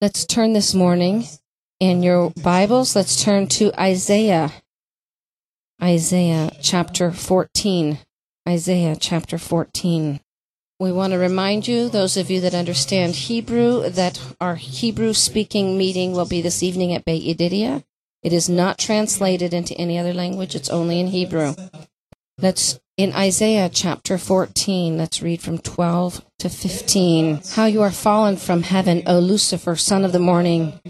Let's turn this morning in your Bibles. Let's turn to Isaiah. Isaiah chapter 14. Isaiah chapter 14. We want to remind you, those of you that understand Hebrew, that our Hebrew speaking meeting will be this evening at Beit Yedidia. It is not translated into any other language, it's only in Hebrew. Let's in Isaiah chapter 14, let's read from 12 to 15. How you are fallen from heaven, O Lucifer, son of the morning.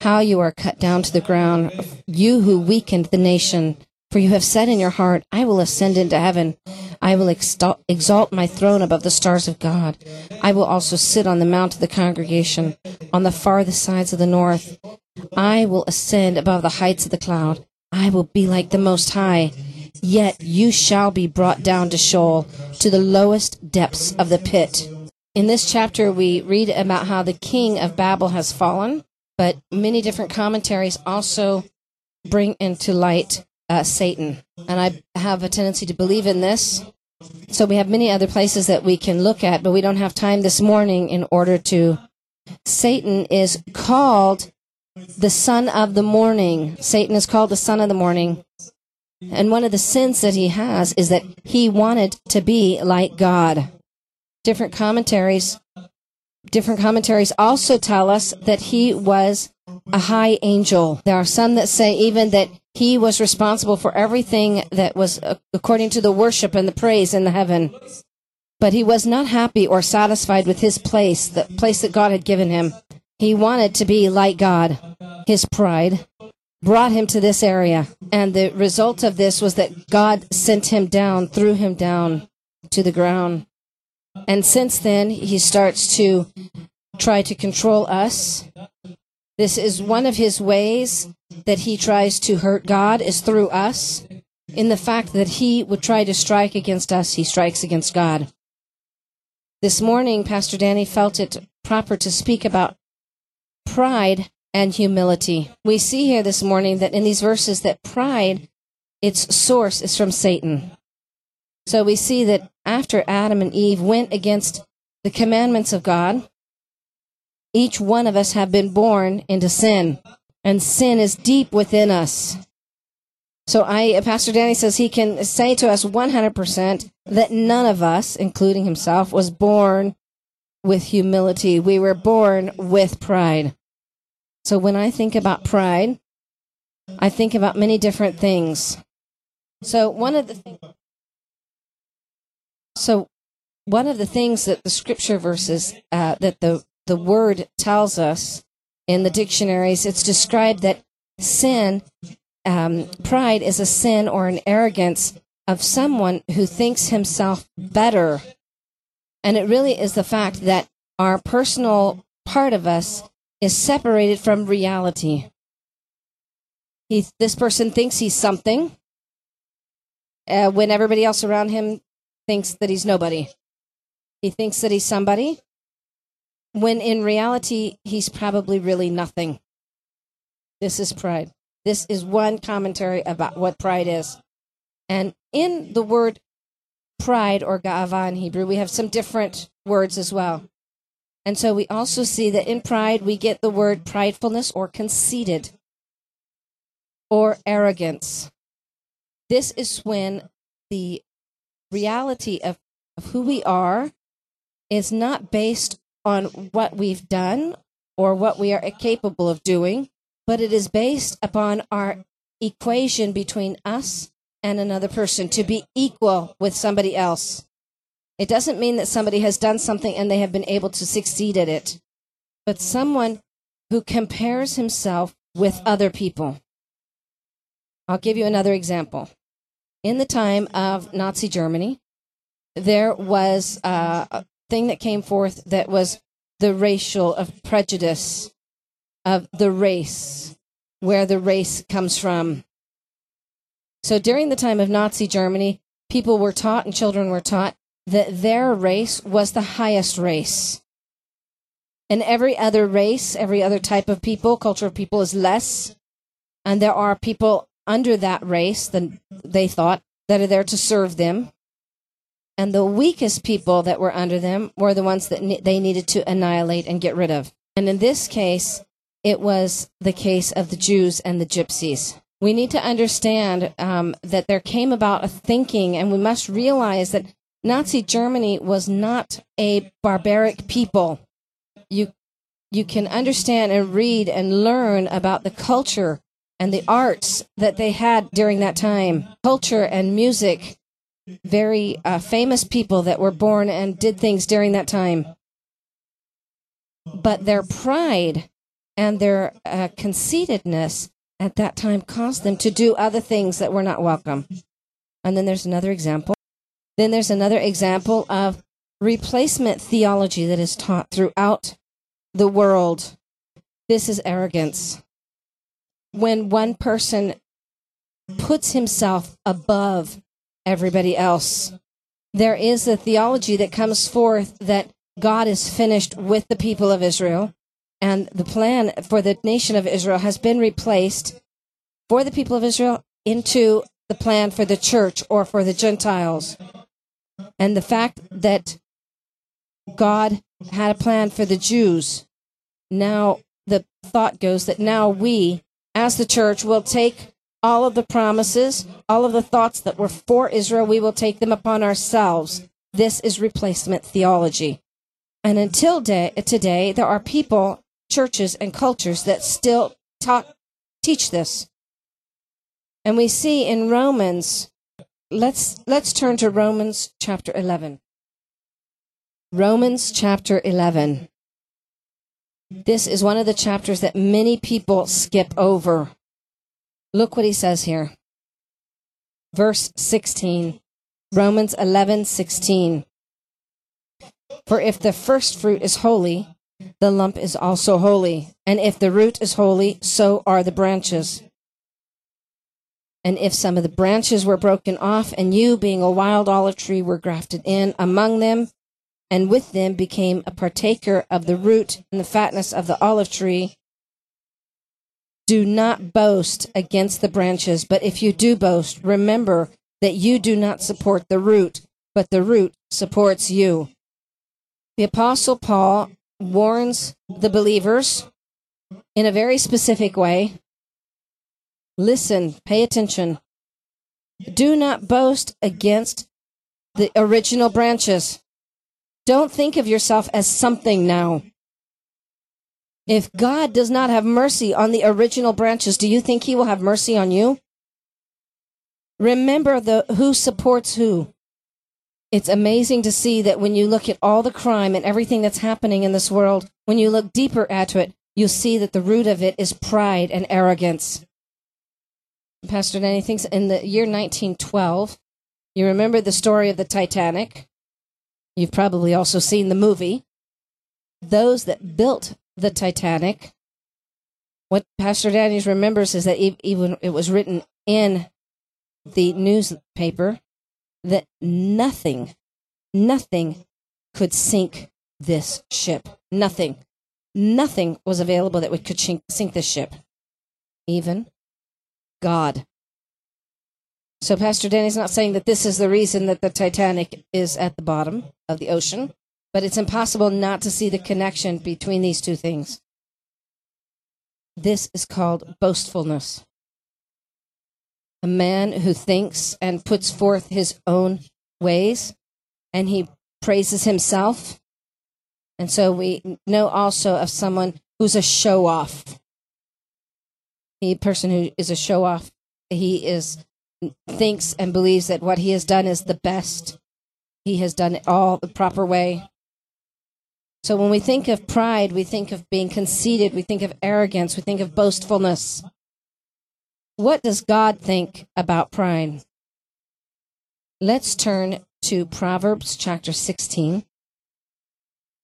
How you are cut down to the ground, you who weakened the nation. For you have said in your heart, I will ascend into heaven. I will exalt, exalt my throne above the stars of God. I will also sit on the mount of the congregation, on the farthest sides of the north. I will ascend above the heights of the cloud. I will be like the Most High. Yet you shall be brought down to Sheol, to the lowest depths of the pit. In this chapter, we read about how the king of Babel has fallen, but many different commentaries also bring into light uh, Satan. And I have a tendency to believe in this. So we have many other places that we can look at, but we don't have time this morning in order to. Satan is called the son of the morning. Satan is called the son of the morning. And one of the sins that he has is that he wanted to be like God. Different commentaries, different commentaries also tell us that he was a high angel. There are some that say even that he was responsible for everything that was according to the worship and the praise in the heaven. But he was not happy or satisfied with his place, the place that God had given him. He wanted to be like God. His pride brought him to this area. And the result of this was that God sent him down, threw him down to the ground. And since then, he starts to try to control us. This is one of his ways that he tries to hurt God is through us. In the fact that he would try to strike against us, he strikes against God. This morning, Pastor Danny felt it proper to speak about pride and humility. We see here this morning that in these verses that pride, its source is from Satan. So we see that after Adam and Eve went against the commandments of God, each one of us have been born into sin, and sin is deep within us. So I, Pastor Danny says he can say to us 100% that none of us, including himself, was born with humility. We were born with pride. So when I think about pride, I think about many different things. So one of the th- so one of the things that the scripture verses uh, that the the word tells us in the dictionaries, it's described that sin, um, pride is a sin or an arrogance of someone who thinks himself better, and it really is the fact that our personal part of us is separated from reality. He, this person thinks he's something uh, when everybody else around him thinks that he's nobody. He thinks that he's somebody when in reality he's probably really nothing. This is pride. This is one commentary about what pride is. And in the word pride or ga'ava in Hebrew, we have some different words as well. And so we also see that in pride, we get the word pridefulness or conceited or arrogance. This is when the reality of, of who we are is not based on what we've done or what we are capable of doing, but it is based upon our equation between us and another person to be equal with somebody else. It doesn't mean that somebody has done something and they have been able to succeed at it, but someone who compares himself with other people. I'll give you another example. In the time of Nazi Germany, there was uh, a thing that came forth that was the racial of prejudice of the race, where the race comes from. So during the time of Nazi Germany, people were taught and children were taught that their race was the highest race. And every other race, every other type of people, culture of people is less. And there are people under that race that they thought that are there to serve them. And the weakest people that were under them were the ones that ne- they needed to annihilate and get rid of. And in this case, it was the case of the Jews and the gypsies. We need to understand um, that there came about a thinking, and we must realize that Nazi Germany was not a barbaric people. You, you can understand and read and learn about the culture and the arts that they had during that time culture and music. Very uh, famous people that were born and did things during that time. But their pride and their uh, conceitedness at that time caused them to do other things that were not welcome. And then there's another example. Then there's another example of replacement theology that is taught throughout the world. This is arrogance. When one person puts himself above everybody else, there is a theology that comes forth that God is finished with the people of Israel and the plan for the nation of Israel has been replaced for the people of Israel into the plan for the church or for the Gentiles. And the fact that God had a plan for the Jews, now the thought goes that now we, as the church, will take all of the promises, all of the thoughts that were for Israel, we will take them upon ourselves. This is replacement theology. And until day, today, there are people churches and cultures that still teach this. And we see in Romans, let's, let's turn to Romans chapter 11. Romans chapter 11. This is one of the chapters that many people skip over. Look what he says here. Verse 16. Romans 11, 16. For if the first fruit is holy, the lump is also holy. And if the root is holy, so are the branches. And if some of the branches were broken off, and you, being a wild olive tree, were grafted in among them, and with them became a partaker of the root and the fatness of the olive tree, do not boast against the branches, but if you do boast, remember that you do not support the root, but the root supports you. The Apostle Paul warns the believers in a very specific way. Listen, pay attention. Do not boast against the original branches. Don't think of yourself as something now. If God does not have mercy on the original branches, do you think he will have mercy on you? Remember the who supports who it's amazing to see that when you look at all the crime and everything that's happening in this world, when you look deeper at it, you'll see that the root of it is pride and arrogance. Pastor Danny thinks in the year 1912, you remember the story of the Titanic. You've probably also seen the movie. Those that built the Titanic, what Pastor Danny remembers is that even it was written in the newspaper that nothing, nothing could sink this ship. Nothing. Nothing was available that could sink this ship. Even God. So Pastor Danny's not saying that this is the reason that the Titanic is at the bottom of the ocean, but it's impossible not to see the connection between these two things. This is called boastfulness a man who thinks and puts forth his own ways and he praises himself. And so we know also of someone who's a show off. The person who is a show off, he is thinks and believes that what he has done is the best. He has done it all the proper way. So when we think of pride, we think of being conceited, we think of arrogance, we think of boastfulness. What does God think about pride? Let's turn to Proverbs chapter 16.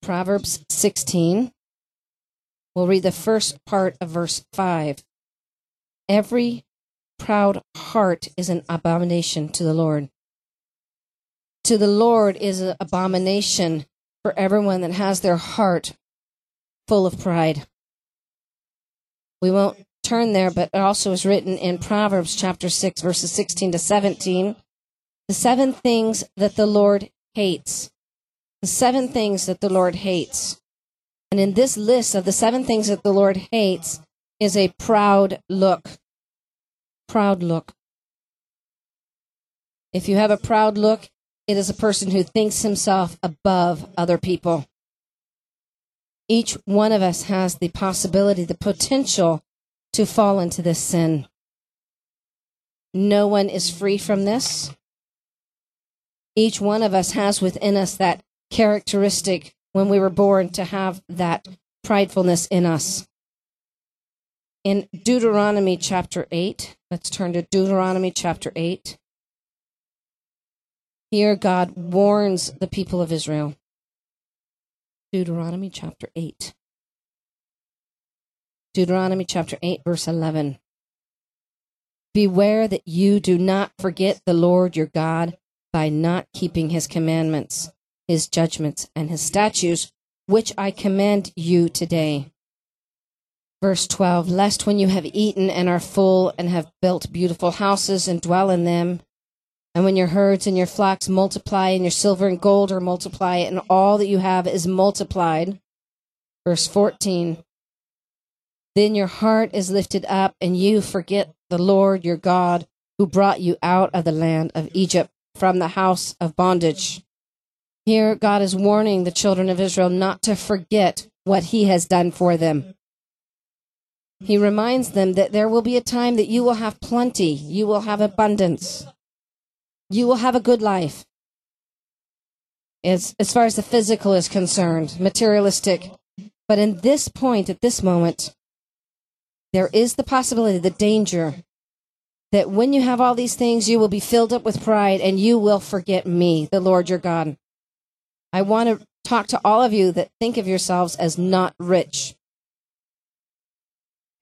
Proverbs 16. We'll read the first part of verse 5. Every proud heart is an abomination to the Lord. To the Lord is an abomination for everyone that has their heart full of pride. We won't turn there, but it also is written in Proverbs chapter 6, verses 16 to 17. The seven things that the Lord hates. The seven things that the Lord hates. And in this list of the seven things that the Lord hates is a proud look. Proud look. If you have a proud look, it is a person who thinks himself above other people. Each one of us has the possibility, the potential to fall into this sin. No one is free from this. Each one of us has within us that characteristic when we were born to have that pridefulness in us. In Deuteronomy chapter 8, let's turn to Deuteronomy chapter 8. Here, God warns the people of Israel. Deuteronomy chapter 8. Deuteronomy chapter 8, verse 11. Beware that you do not forget the Lord your God by not keeping his commandments, his judgments, and his statutes, which I command you today. Verse 12 Lest when you have eaten and are full and have built beautiful houses and dwell in them, and when your herds and your flocks multiply, and your silver and gold are multiplied, and all that you have is multiplied. Verse 14. Then your heart is lifted up, and you forget the Lord your God, who brought you out of the land of Egypt from the house of bondage. Here, God is warning the children of Israel not to forget what He has done for them. He reminds them that there will be a time that you will have plenty, you will have abundance you will have a good life. As, as far as the physical is concerned, materialistic. But in this point, at this moment, there is the possibility, the danger, that when you have all these things, you will be filled up with pride and you will forget me, the Lord your God. I want to talk to all of you that think of yourselves as not rich.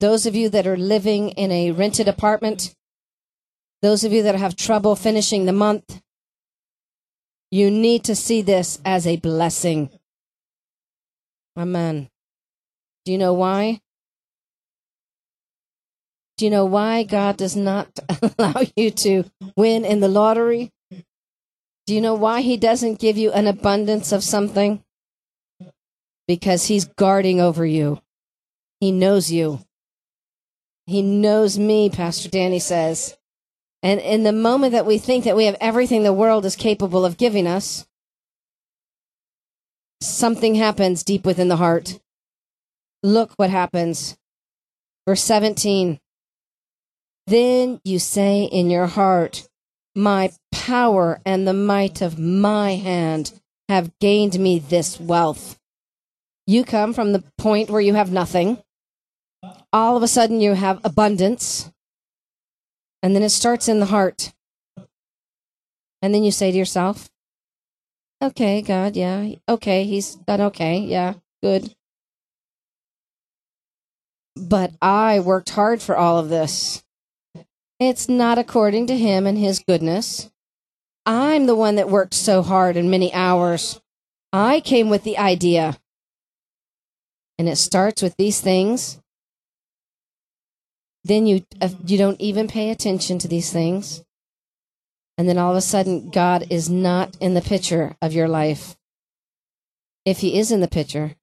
Those of you that are living in a rented apartment, those of you that have trouble finishing the month, you need to see this as a blessing. Amen. Do you know why? Do you know why God does not allow you to win in the lottery? Do you know why He doesn't give you an abundance of something? Because He's guarding over you. He knows you. He knows me, Pastor Danny says. And in the moment that we think that we have everything the world is capable of giving us, something happens deep within the heart. Look what happens. Verse 17. Then you say in your heart, My power and the might of my hand have gained me this wealth. You come from the point where you have nothing. All of a sudden, you have abundance. And then it starts in the heart. And then you say to yourself, okay, God, yeah, okay, he's done okay, yeah, good. But I worked hard for all of this. It's not according to him and his goodness. I'm the one that worked so hard and many hours. I came with the idea. And it starts with these things then you uh, you don't even pay attention to these things. And then all of a sudden god is not in the picture of your life. If he is in the picture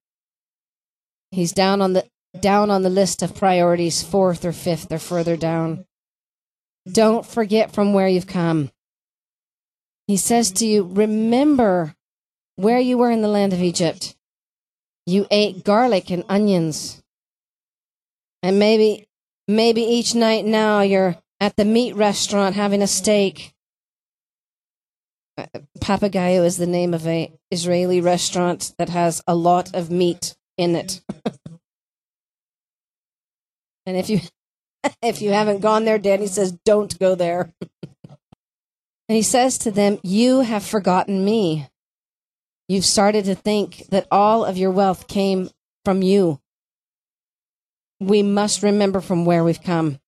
he's down on the down on the list of priorities fourth or fifth or further down. Don't forget from where you've come. He says to you remember where you were in the land of egypt. You ate garlic and onions. And maybe Maybe each night now you're at the meat restaurant having a steak. Uh, Papagayo is the name of a Israeli restaurant that has a lot of meat in it. and if you if you haven't gone there, Danny says don't go there. and he says to them, "You have forgotten me. You've started to think that all of your wealth came from you we must remember from where we've come.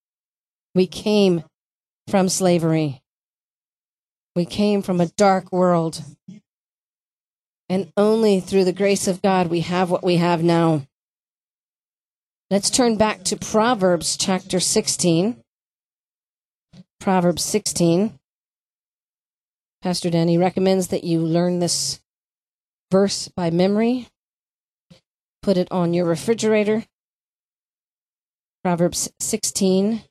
We came from slavery. We came from a dark world. And only through the grace of God we have what we have now. Let's turn back to Proverbs chapter 16. Proverbs 16. Pastor Danny recommends that you learn this verse by memory. put it on your refrigerator. Proverbs 16,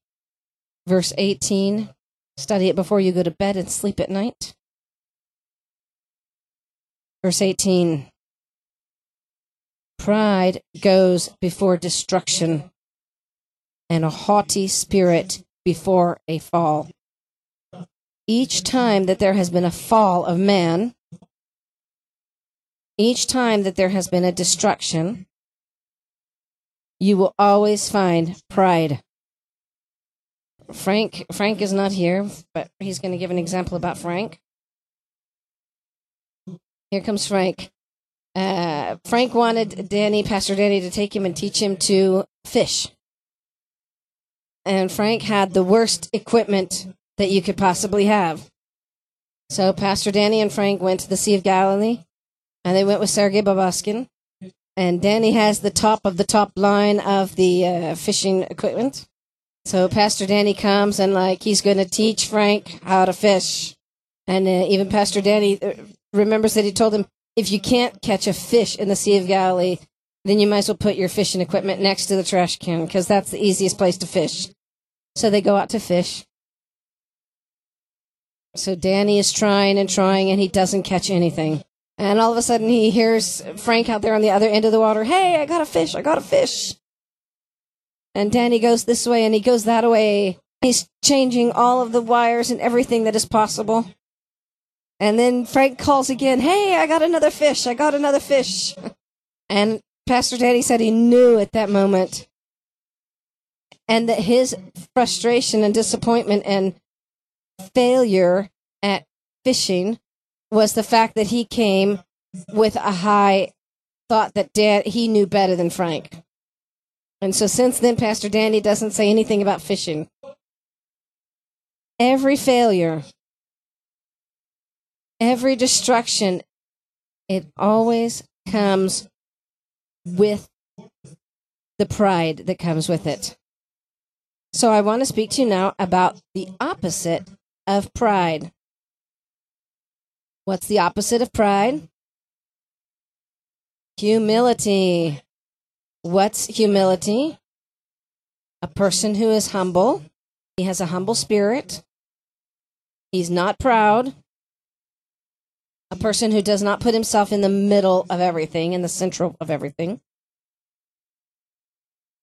verse 18. Study it before you go to bed and sleep at night. Verse 18 Pride goes before destruction, and a haughty spirit before a fall. Each time that there has been a fall of man, each time that there has been a destruction, you will always find pride. Frank Frank is not here, but he's going to give an example about Frank. Here comes Frank. Uh, Frank wanted Danny, Pastor Danny, to take him and teach him to fish. And Frank had the worst equipment that you could possibly have. So Pastor Danny and Frank went to the Sea of Galilee, and they went with Sergei Babaskin. And Danny has the top of the top line of the uh, fishing equipment. So Pastor Danny comes and like he's going to teach Frank how to fish. And uh, even Pastor Danny uh, remembers that he told him, if you can't catch a fish in the Sea of Galilee, then you might as well put your fishing equipment next to the trash can because that's the easiest place to fish. So they go out to fish. So Danny is trying and trying and he doesn't catch anything. And all of a sudden he hears Frank out there on the other end of the water. Hey, I got a fish. I got a fish. And Danny goes this way and he goes that way. He's changing all of the wires and everything that is possible. And then Frank calls again. Hey, I got another fish. I got another fish. And Pastor Danny said he knew at that moment and that his frustration and disappointment and failure at fishing was the fact that he came with a high thought that he knew better than Frank. And so since then Pastor Danny doesn't say anything about fishing. Every failure, every destruction, it always comes with the pride that comes with it. So I want to speak to you now about the opposite of pride. What's the opposite of pride? Humility. What's humility? A person who is humble. He has a humble spirit. He's not proud. A person who does not put himself in the middle of everything, in the central of everything.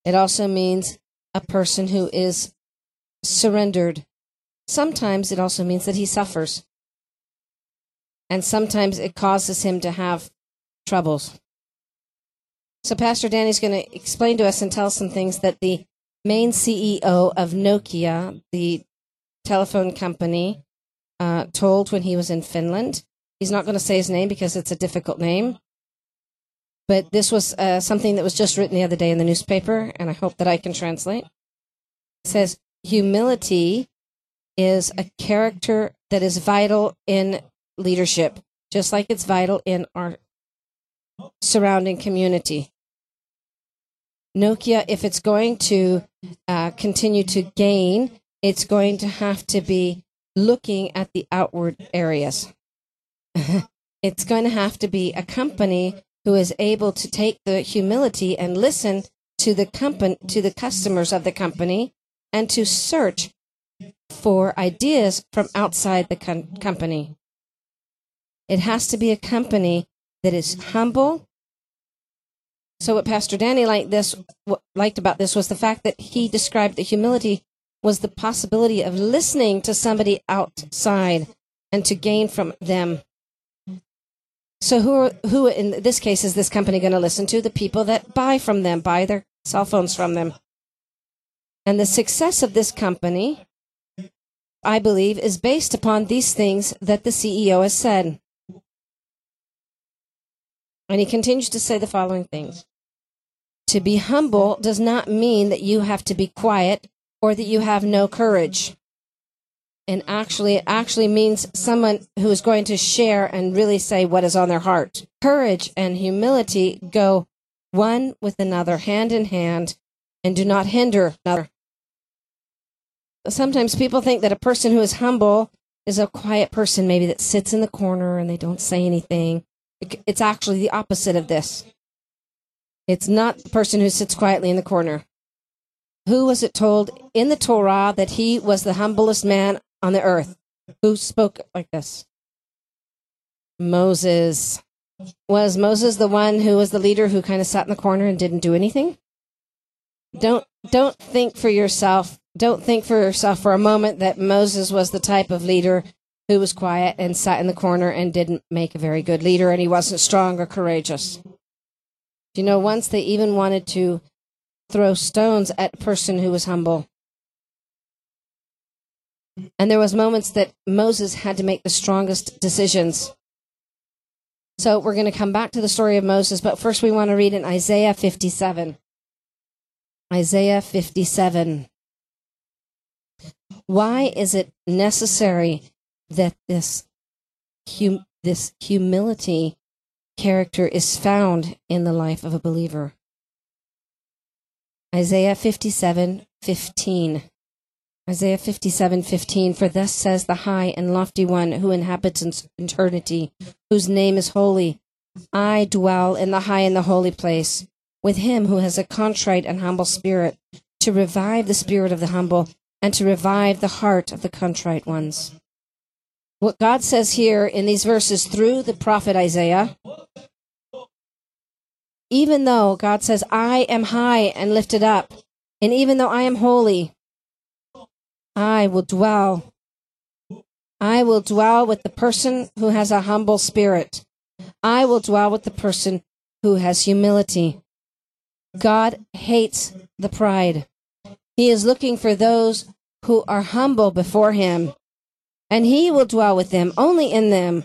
It also means a person who is surrendered. Sometimes it also means that he suffers and sometimes it causes him to have troubles. So, Pastor Danny's going to explain to us and tell some things that the main CEO of Nokia, the telephone company, uh, told when he was in Finland. He's not going to say his name because it's a difficult name. But this was uh, something that was just written the other day in the newspaper, and I hope that I can translate. It says, Humility is a character that is vital in leadership, just like it's vital in our surrounding community. Nokia, if it's going to uh, continue to gain, it's going to have to be looking at the outward areas. it's going to have to be a company who is able to take the humility and listen to the company to the customers of the company and to search for ideas from outside the com- company it has to be a company that is humble. So what Pastor Danny liked this liked about this was the fact that he described that humility was the possibility of listening to somebody outside and to gain from them. So who are, who in this case is this company going to listen to? The people that buy from them, buy their cell phones from them. And the success of this company, I believe, is based upon these things that the CEO has said. And he continues to say the following things. To be humble does not mean that you have to be quiet or that you have no courage. And actually, it actually means someone who is going to share and really say what is on their heart. Courage and humility go one with another, hand in hand, and do not hinder another. Sometimes people think that a person who is humble is a quiet person, maybe that sits in the corner and they don't say anything. It's actually the opposite of this. It's not the person who sits quietly in the corner. Who was it told in the Torah that he was the humblest man on the earth? Who spoke like this? Moses. Was Moses the one who was the leader who kind of sat in the corner and didn't do anything? Don't don't think for yourself. Don't think for yourself for a moment that Moses was the type of leader who was quiet and sat in the corner and didn't make a very good leader and he wasn't strong or courageous. You know, once they even wanted to throw stones at a person who was humble. And there was moments that Moses had to make the strongest decisions. So we're going to come back to the story of Moses, but first we want to read in Isaiah 57. Isaiah 57. Why is it necessary that this hum- this humility character is found in the life of a believer? Isaiah 57:15 Isaiah 57:15 For thus says the high and lofty one who inhabits eternity, whose name is holy. I dwell in the high and the holy place with him who has a contrite and humble spirit, to revive the spirit of the humble and to revive the heart of the contrite ones. What God says here in these verses through the prophet Isaiah, even though God says, I am high and lifted up, and even though I am holy, I will dwell. I will dwell with the person who has a humble spirit. I will dwell with the person who has humility. God hates the pride. He is looking for those who are humble before him, and he will dwell with them, only in them.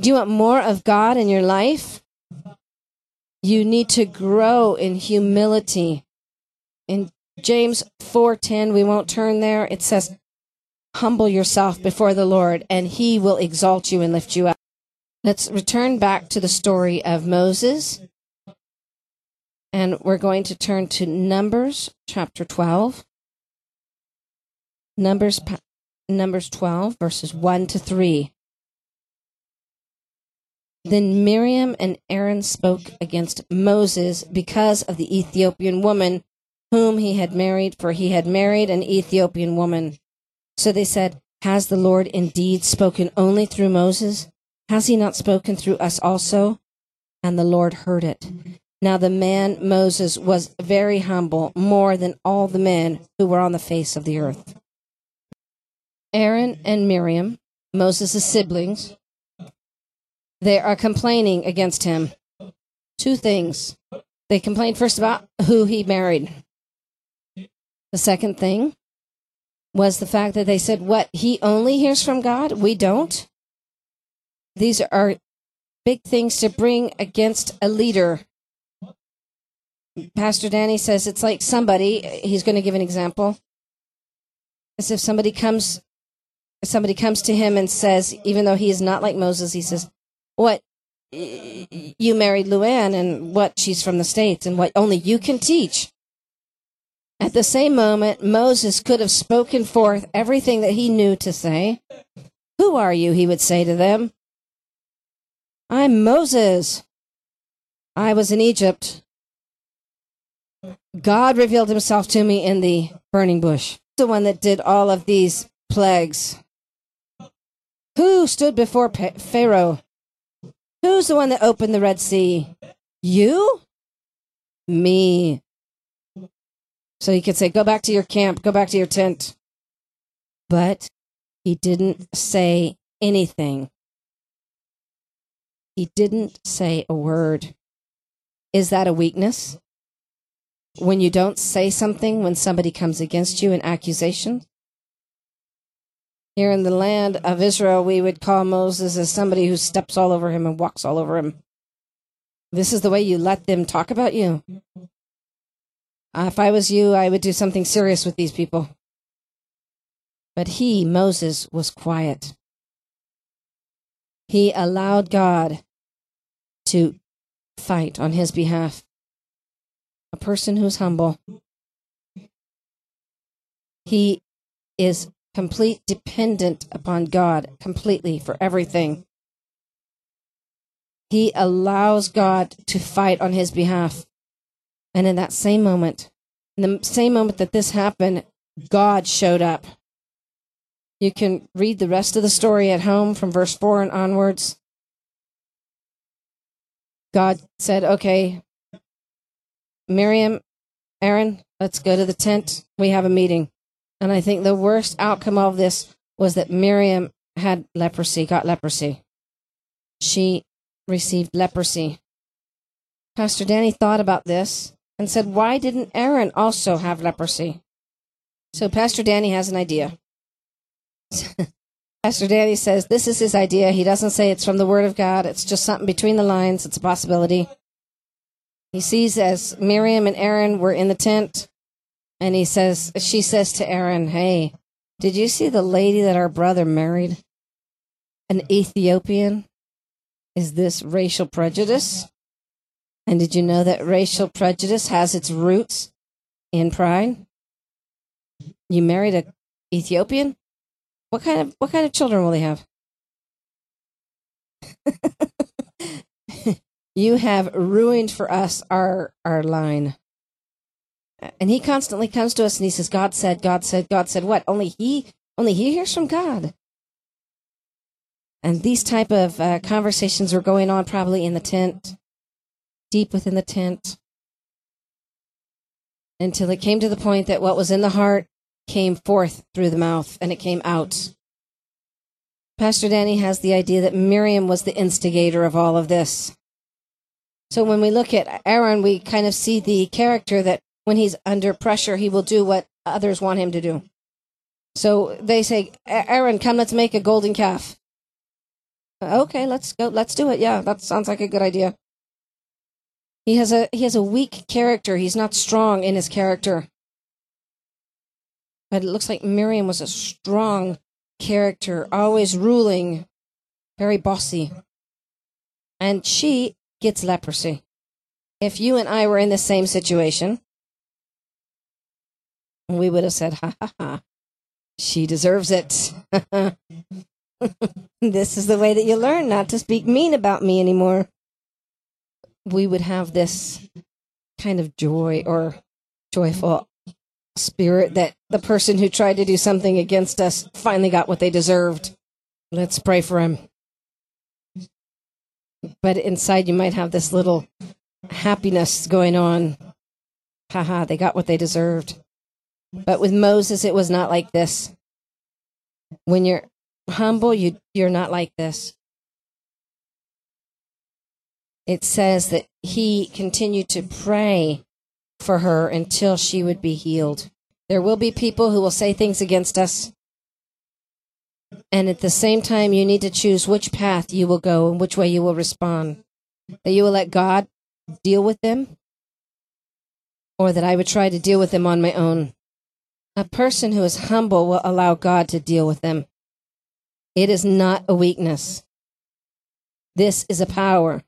Do you want more of God in your life? You need to grow in humility. In James 4:10, we won't turn there. It says, "Humble yourself before the Lord, and he will exalt you and lift you up." Let's return back to the story of Moses and we're going to turn to Numbers chapter 12. Numbers Numbers 12 verses 1 to 3. Then Miriam and Aaron spoke against Moses because of the Ethiopian woman whom he had married, for he had married an Ethiopian woman. So they said, Has the Lord indeed spoken only through Moses? Has he not spoken through us also? And the Lord heard it. Now the man Moses was very humble, more than all the men who were on the face of the earth. Aaron mm-hmm. and Miriam, Moses' siblings, they are complaining against him. Two things. They complained first about who he married. The second thing was the fact that they said, What? He only hears from God? We don't? These are big things to bring against a leader Pastor Danny says it's like somebody, he's going to give an example. As if somebody comes, somebody comes to him and says, even though he is not like Moses, he says, what, you married Luann and what, she's from the States and what only you can teach. At the same moment, Moses could have spoken forth everything that he knew to say. Who are you? He would say to them. I'm Moses. I was in Egypt. God revealed himself to me in the burning bush, the one that did all of these plagues. Who stood before Pharaoh? Who's the one that opened the Red Sea? You? Me. So he could say, Go back to your camp, go back to your tent. But he didn't say anything. He didn't say a word. Is that a weakness? when you don't say something when somebody comes against you in accusation. Here in the land of Israel, we would call Moses as somebody who steps all over him and walks all over him. This is the way you let them talk about you. Uh, if I was you, I would do something serious with these people. But he, Moses, was quiet. He allowed God to fight on his behalf a person who's humble. He is complete dependent upon God completely for everything. He allows God to fight on his behalf. And in that same moment, in the same moment that this happened, God showed up. You can read the rest of the story at home from verse 4 and onwards. God said, Okay, Miriam, Aaron, let's go to the tent. We have a meeting. And I think the worst outcome of this was that Miriam had leprosy, got leprosy. She received leprosy. Pastor Danny thought about this and said, Why didn't Aaron also have leprosy? So Pastor Danny has an idea. Pastor Danny says this is his idea. He doesn't say it's from the Word of God, it's just something between the lines, it's a possibility. He sees as Miriam and Aaron were in the tent, and he says, she says to Aaron, Hey, did you see the lady that our brother married? An Ethiopian? Is this racial prejudice? And did you know that racial prejudice has its roots in pride? You married a Ethiopian? What kind of what kind of children will they have? you have ruined for us our our line. And he constantly comes to us and he says, God said, God said, God said what? Only he only he hears from God. And these type of uh, conversations were going on probably in the tent deep within the tent until it came to the point that what was in the heart came forth through the mouth and it came out. Pastor Danny has the idea that Miriam was the instigator of all of this. So when we look at Aaron, we kind of see the character that when he's under pressure, he will do what others want him to do. So they say, Aaron, come, let's make a golden calf. Okay, let's go. Let's do it. Yeah, that sounds like a good idea. He has a he has a weak character. He's not strong in his character. But it looks like Miriam was a strong character, always ruling, very bossy. And she gets leprosy. If you and I were in the same situation, we would have said, ha ha ha, she deserves it. this is the way that you learn not to speak mean about me anymore we would have this kind of joy or joyful spirit that the person who tried to do something against us finally got what they deserved. Let's pray for him. But inside, you might have this little happiness going on. Haha, they got what they deserved. But with Moses, it was not like this. When you're humble, you, you're not like this it says that he continued to pray for her until she would be healed. There will be people who will say things against us. And at the same time, you need to choose which path you will go and which way you will respond. That you will let God deal with them, or that I would try to deal with them on my own. A person who is humble will allow God to deal with them. It is not a weakness. This is a power.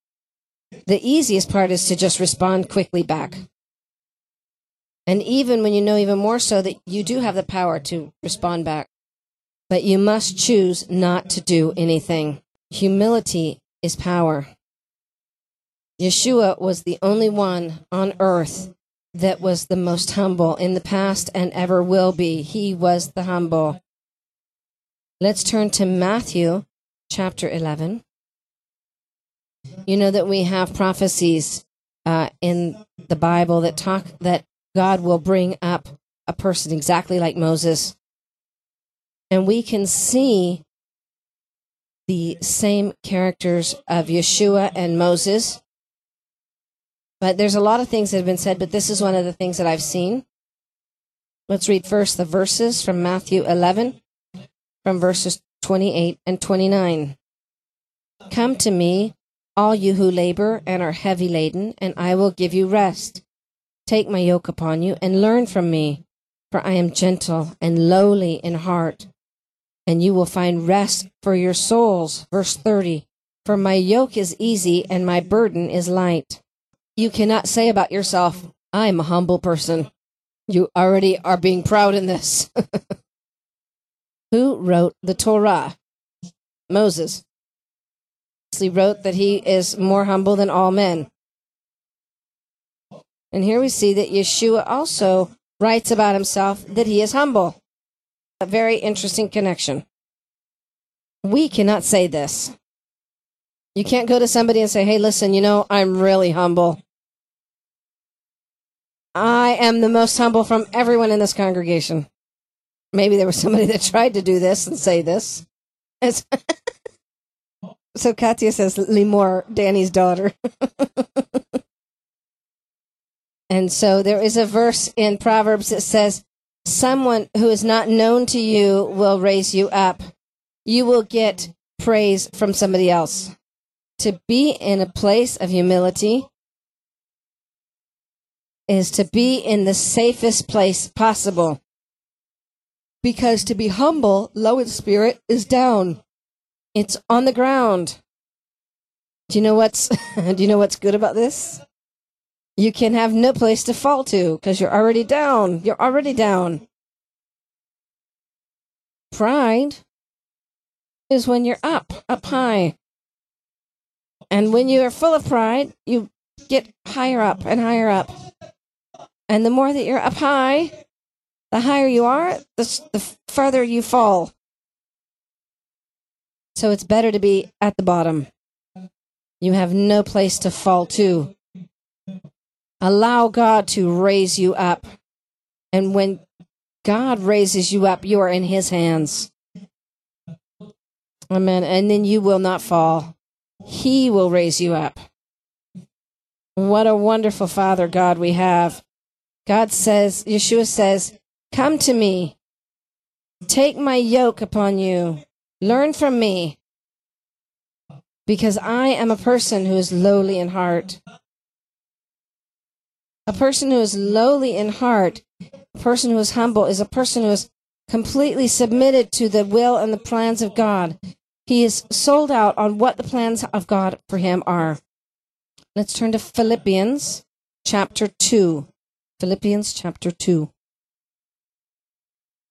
The easiest part is to just respond quickly back. And even when you know even more so that you do have the power to respond back, but you must choose not to do anything. Humility is power. Yeshua was the only one on earth that was the most humble in the past and ever will be. He was the humble. Let's turn to Matthew chapter 11. You know that we have prophecies uh, in the Bible that talk that God will bring up a person exactly like Moses. And we can see the same characters of Yeshua and Moses. But there's a lot of things that have been said, but this is one of the things that I've seen. Let's read first the verses from Matthew 11, from verses 28 and 29. Come to me, all you who labor and are heavy laden, and I will give you rest. Take my yoke upon you and learn from me, for I am gentle and lowly in heart, and you will find rest for your souls. Verse 30 For my yoke is easy and my burden is light. You cannot say about yourself, I'm a humble person. You already are being proud in this. Who wrote the Torah? Moses Wesley wrote that he is more humble than all men. And here we see that Yeshua also writes about himself that he is humble. A very interesting connection. We cannot say this. You can't go to somebody and say, hey, listen, you know, I'm really humble. I am the most humble from everyone in this congregation. Maybe there was somebody that tried to do this and say this. so Katya says, Limor, Danny's daughter. and so there is a verse in Proverbs that says, Someone who is not known to you will raise you up. You will get praise from somebody else. To be in a place of humility is to be in the safest place possible. Because to be humble, low in spirit, is down. It's on the ground. Do you know what's do you know what's good about this? You can have no place to fall to because you're already down. You're already down. Pride is when you're up, up high. And when you are full of pride, you get higher up and higher up. And the more that you're up high, the higher you are, the, the further you fall. So it's better to be at the bottom. You have no place to fall to. Allow God to raise you up. And when God raises you up, you are in His hands. Amen. And then you will not fall. He will raise you up. What a wonderful Father God we have. God says, Yeshua says, Come to me. Take my yoke upon you. Learn from me. Because I am a person who is lowly in heart. A person who is lowly in heart, a person who is humble, is a person who is completely submitted to the will and the plans of God. He is sold out on what the plans of God for him are. Let's turn to Philippians chapter 2. Philippians chapter 2.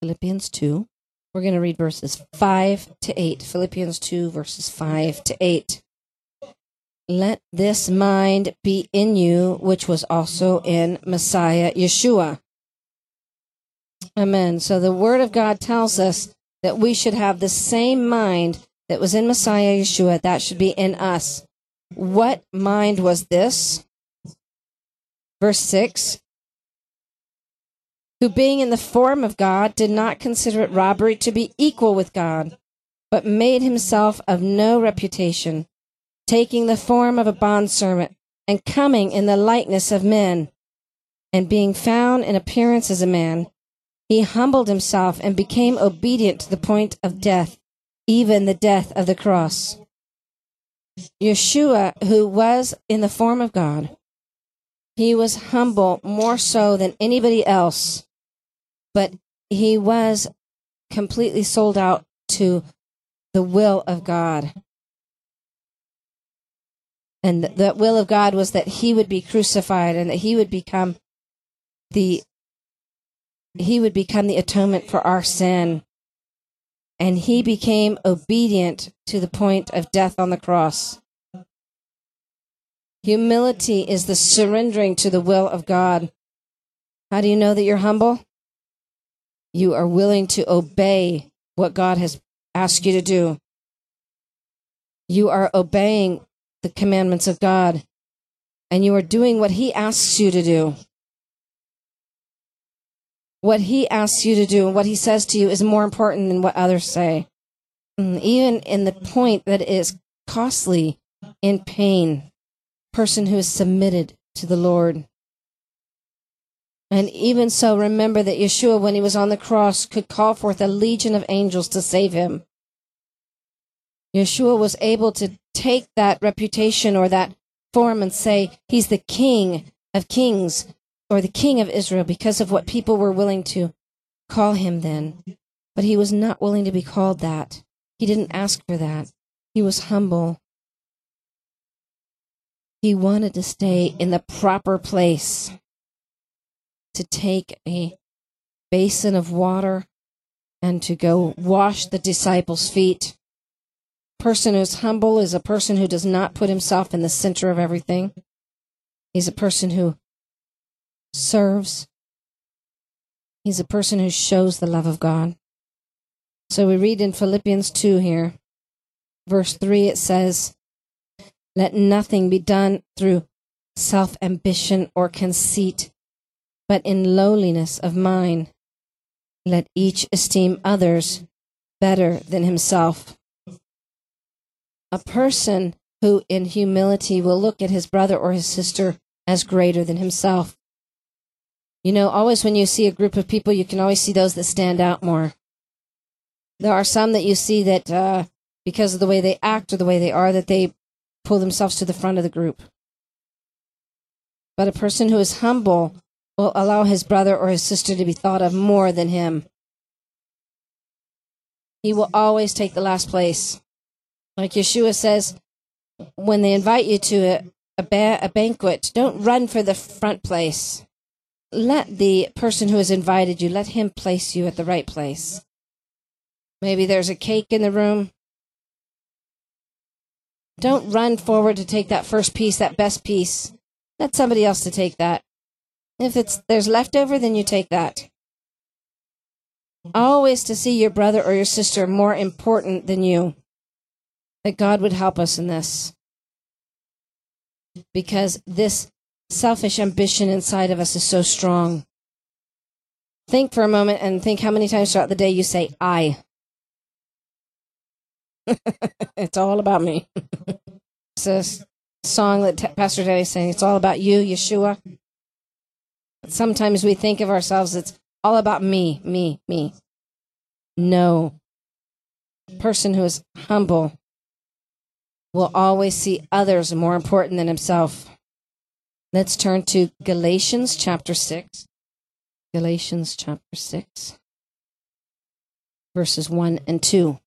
Philippians 2. We're going to read verses 5 to 8. Philippians 2, verses 5 to 8. Let this mind be in you, which was also in Messiah Yeshua. Amen. So the Word of God tells us that we should have the same mind that was in Messiah Yeshua. That should be in us. What mind was this? Verse 6 who being in the form of God did not consider it robbery to be equal with God, but made himself of no reputation, taking the form of a bondservant, and coming in the likeness of men. And being found in appearance as a man, he humbled himself and became obedient to the point of death, even the death of the cross. Yeshua, who was in the form of God, he was humble more so than anybody else but he was completely sold out to the will of God. And the will of God was that he would be crucified and that he would become the he would become the atonement for our sin. And he became obedient to the point of death on the cross. Humility is the surrendering to the will of God. How do you know that you're humble? You are willing to obey what God has asked you to do. You are obeying the commandments of God and you are doing what He asks you to do. What He asks you to do and what He says to you is more important than what others say. Mm, even in the point that it is costly in pain, person who is submitted to the Lord. And even so, remember that Yeshua, when he was on the cross, could call forth a legion of angels to save him. Yeshua was able to take that reputation or that form and say, He's the King of kings or the King of Israel because of what people were willing to call him then. But he was not willing to be called that. He didn't ask for that. He was humble. He wanted to stay in the proper place to take a basin of water and to go wash the disciples' feet. person who's humble is a person who does not put himself in the center of everything. He's a person who serves. He's a person who shows the love of God. So we read in Philippians 2 here, verse 3, it says, Let nothing be done through self ambition or conceit, but in lowliness of mind. Let each esteem others better than himself. A person who in humility will look at his brother or his sister as greater than himself. You know, always when you see a group of people, you can always see those that stand out more. There are some that you see that uh, because of the way they act or the way they are, that they pull themselves to the front of the group. But a person who is humble will allow his brother or his sister to be thought of more than him. He will always take the last place. Like Yeshua says, when they invite you to a, a, ba- a banquet, don't run for the front place. Let the person who has invited you, let him place you at the right place. Maybe there's a cake in the room. Don't run forward to take that first piece, that best piece. Let somebody else to take that. If it's there's leftover, then you take that. Mm-hmm. Always to see your brother or your sister more important than you. That God would help us in this. Because this selfish ambition inside of us is so strong. Think for a moment and think how many times throughout the day you say, I. it's all about me. it's a song that Pastor Daddy is saying. It's all about you, Yeshua. Sometimes we think of ourselves, it's all about me, me, me. No. person who is humble will always see others more important than himself. Let's turn to Galatians chapter 6. Galatians chapter 6, verses 1 and 2.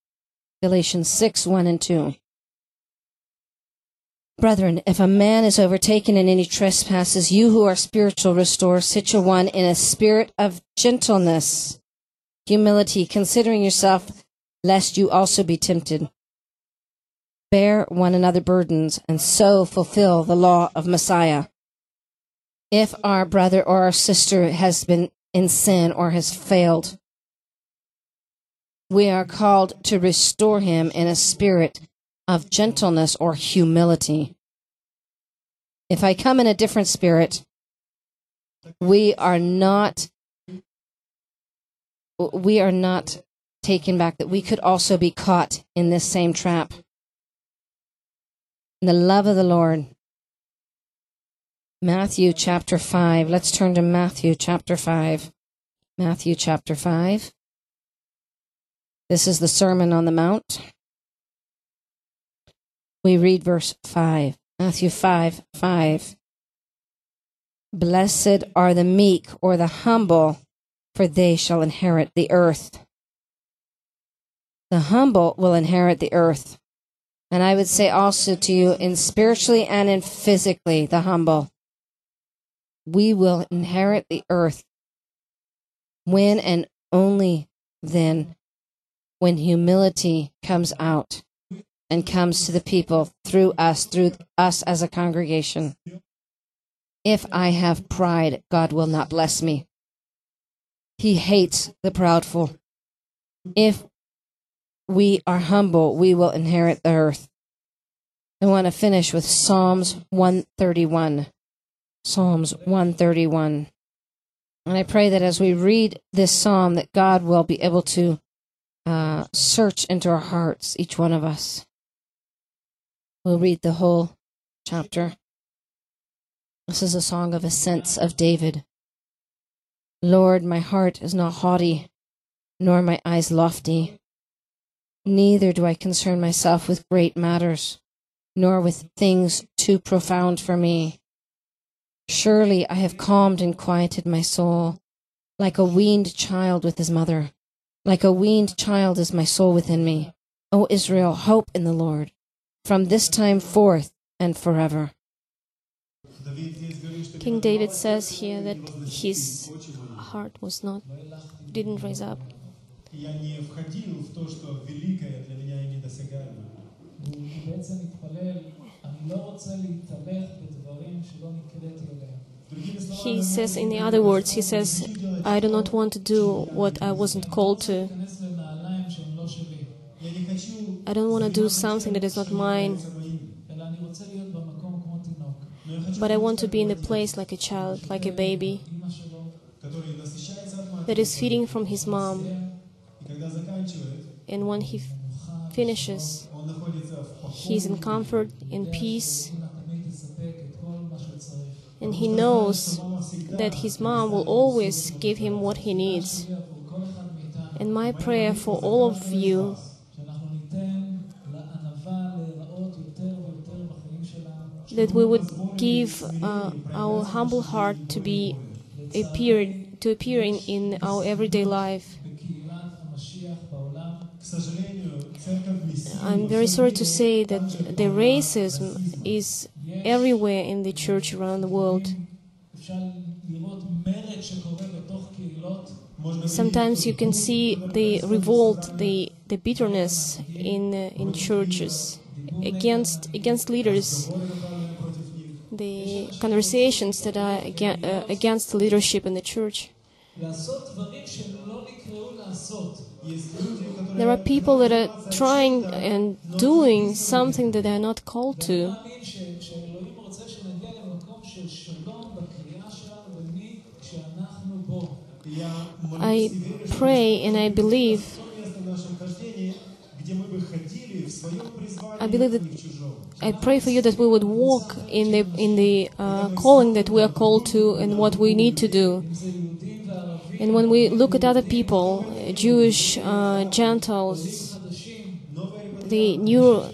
Galatians 6, 1 and 2. Brethren, if a man is overtaken in any trespasses, you who are spiritual restore such a one in a spirit of gentleness, humility, considering yourself, lest you also be tempted. Bear one another burdens, and so fulfill the law of Messiah. If our brother or our sister has been in sin or has failed, we are called to restore him in a spirit of gentleness or humility. If I come in a different spirit, we are not we are not taken back that we could also be caught in this same trap. In the love of the Lord. Matthew chapter 5. Let's turn to Matthew chapter 5. Matthew chapter 5. This is the Sermon on the Mount we read verse 5. Matthew 5 5. Blessed are the meek or the humble, for they shall inherit the earth. The humble will inherit the earth. And I would say also to you, in spiritually and in physically, the humble, we will inherit the earth when and only then when humility comes out and comes to the people through us, through us as a congregation. If I have pride, God will not bless me. He hates the proudful. If we are humble, we will inherit the earth. I want to finish with Psalms 131. Psalms 131. And I pray that as we read this psalm, that God will be able to uh, search into our hearts, each one of us. We'll read the whole chapter. This is a song of ascents of David. Lord, my heart is not haughty, nor my eyes lofty. Neither do I concern myself with great matters, nor with things too profound for me. Surely I have calmed and quieted my soul, like a weaned child with his mother. Like a weaned child is my soul within me. O Israel, hope in the Lord from this time forth and forever. King David says here that his heart was not, didn't raise up. He says, in the other words, he says, I do not want to do what I wasn't called to. I don't want to do something that is not mine. But I want to be in a place like a child, like a baby, that is feeding from his mom. And when he finishes, he is in comfort, in peace, and he knows that his mom will always give him what he needs. And my prayer for all of you that we would give uh, our humble heart to be appeared to appearing in our everyday life. I'm very sorry to say that the racism is everywhere in the church around the world. Sometimes you can see the revolt, the, the bitterness in, uh, in churches against, against leaders the conversations that are uh, against, the leadership in the church. There are people that are trying and doing something that they are not called to. I pray and I believe I believe that I pray for you that we would walk in the in the uh, calling that we are called to and what we need to do. And when we look at other people, Jewish, uh, Gentiles, the new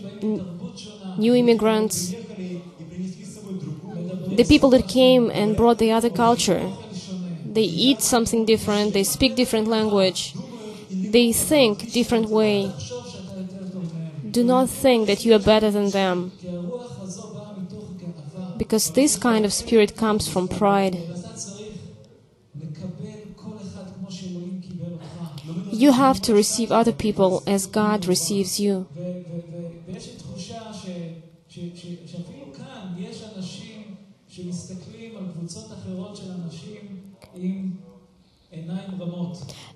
new immigrants, the people that came and brought the other culture, they eat something different, they speak different language, they think different way do not think that you are better than them. Because this kind of spirit comes from pride. You have to receive other people as God receives you.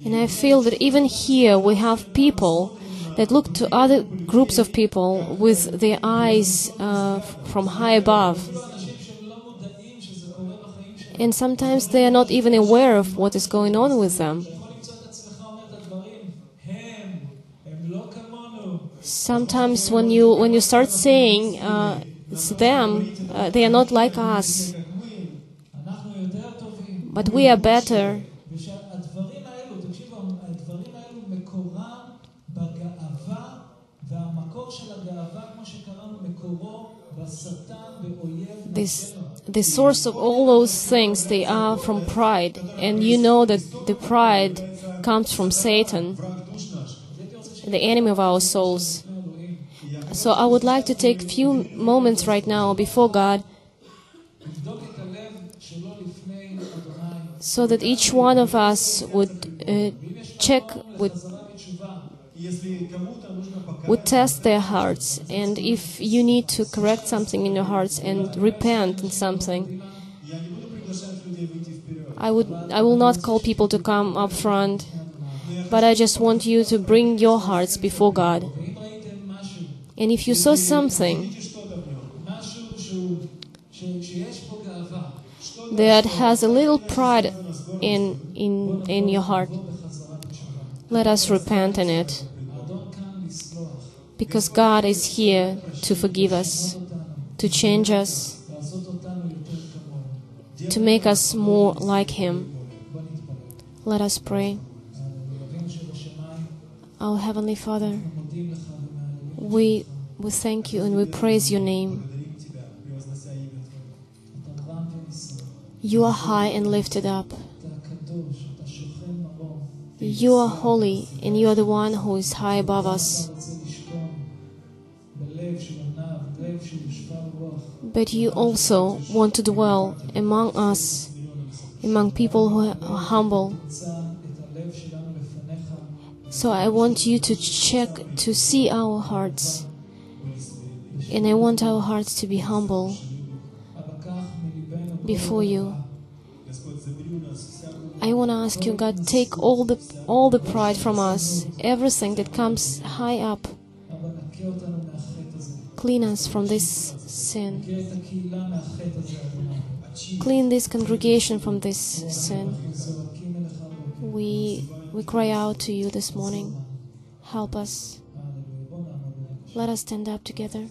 And I feel that even here we have people that look to other groups of people with their eyes uh, from high above. And sometimes they are not even aware of what is going on with them. Sometimes when you when you start saying uh, it's them, uh, they are not like us, but we are better this the source of all those things they are from pride and you know that the pride comes from satan the enemy of our souls so i would like to take few moments right now before god so that each one of us would uh, check with would test their hearts. And if you need to correct something in your hearts and repent in something, I would I will not call people to come up front, but I just want you to bring your hearts before God. And if you saw something that has a little pride in in in your heart, let us repent in it because God is here to forgive us, to change us, to make us more like Him. Let us pray. Our Heavenly Father, we, we thank you and we praise your name. You are high and lifted up. You are holy, and you are the one who is high above us. but you also want to dwell among us, among people who are humble. So I want you to check to see our hearts, and I want our hearts to be humble before you. I want to ask you, God, take all the all the pride from us, everything that comes high up. Clean us from this sin. Clean this congregation from this sin. We, we cry out to you this morning. Help us. Let us stand up together.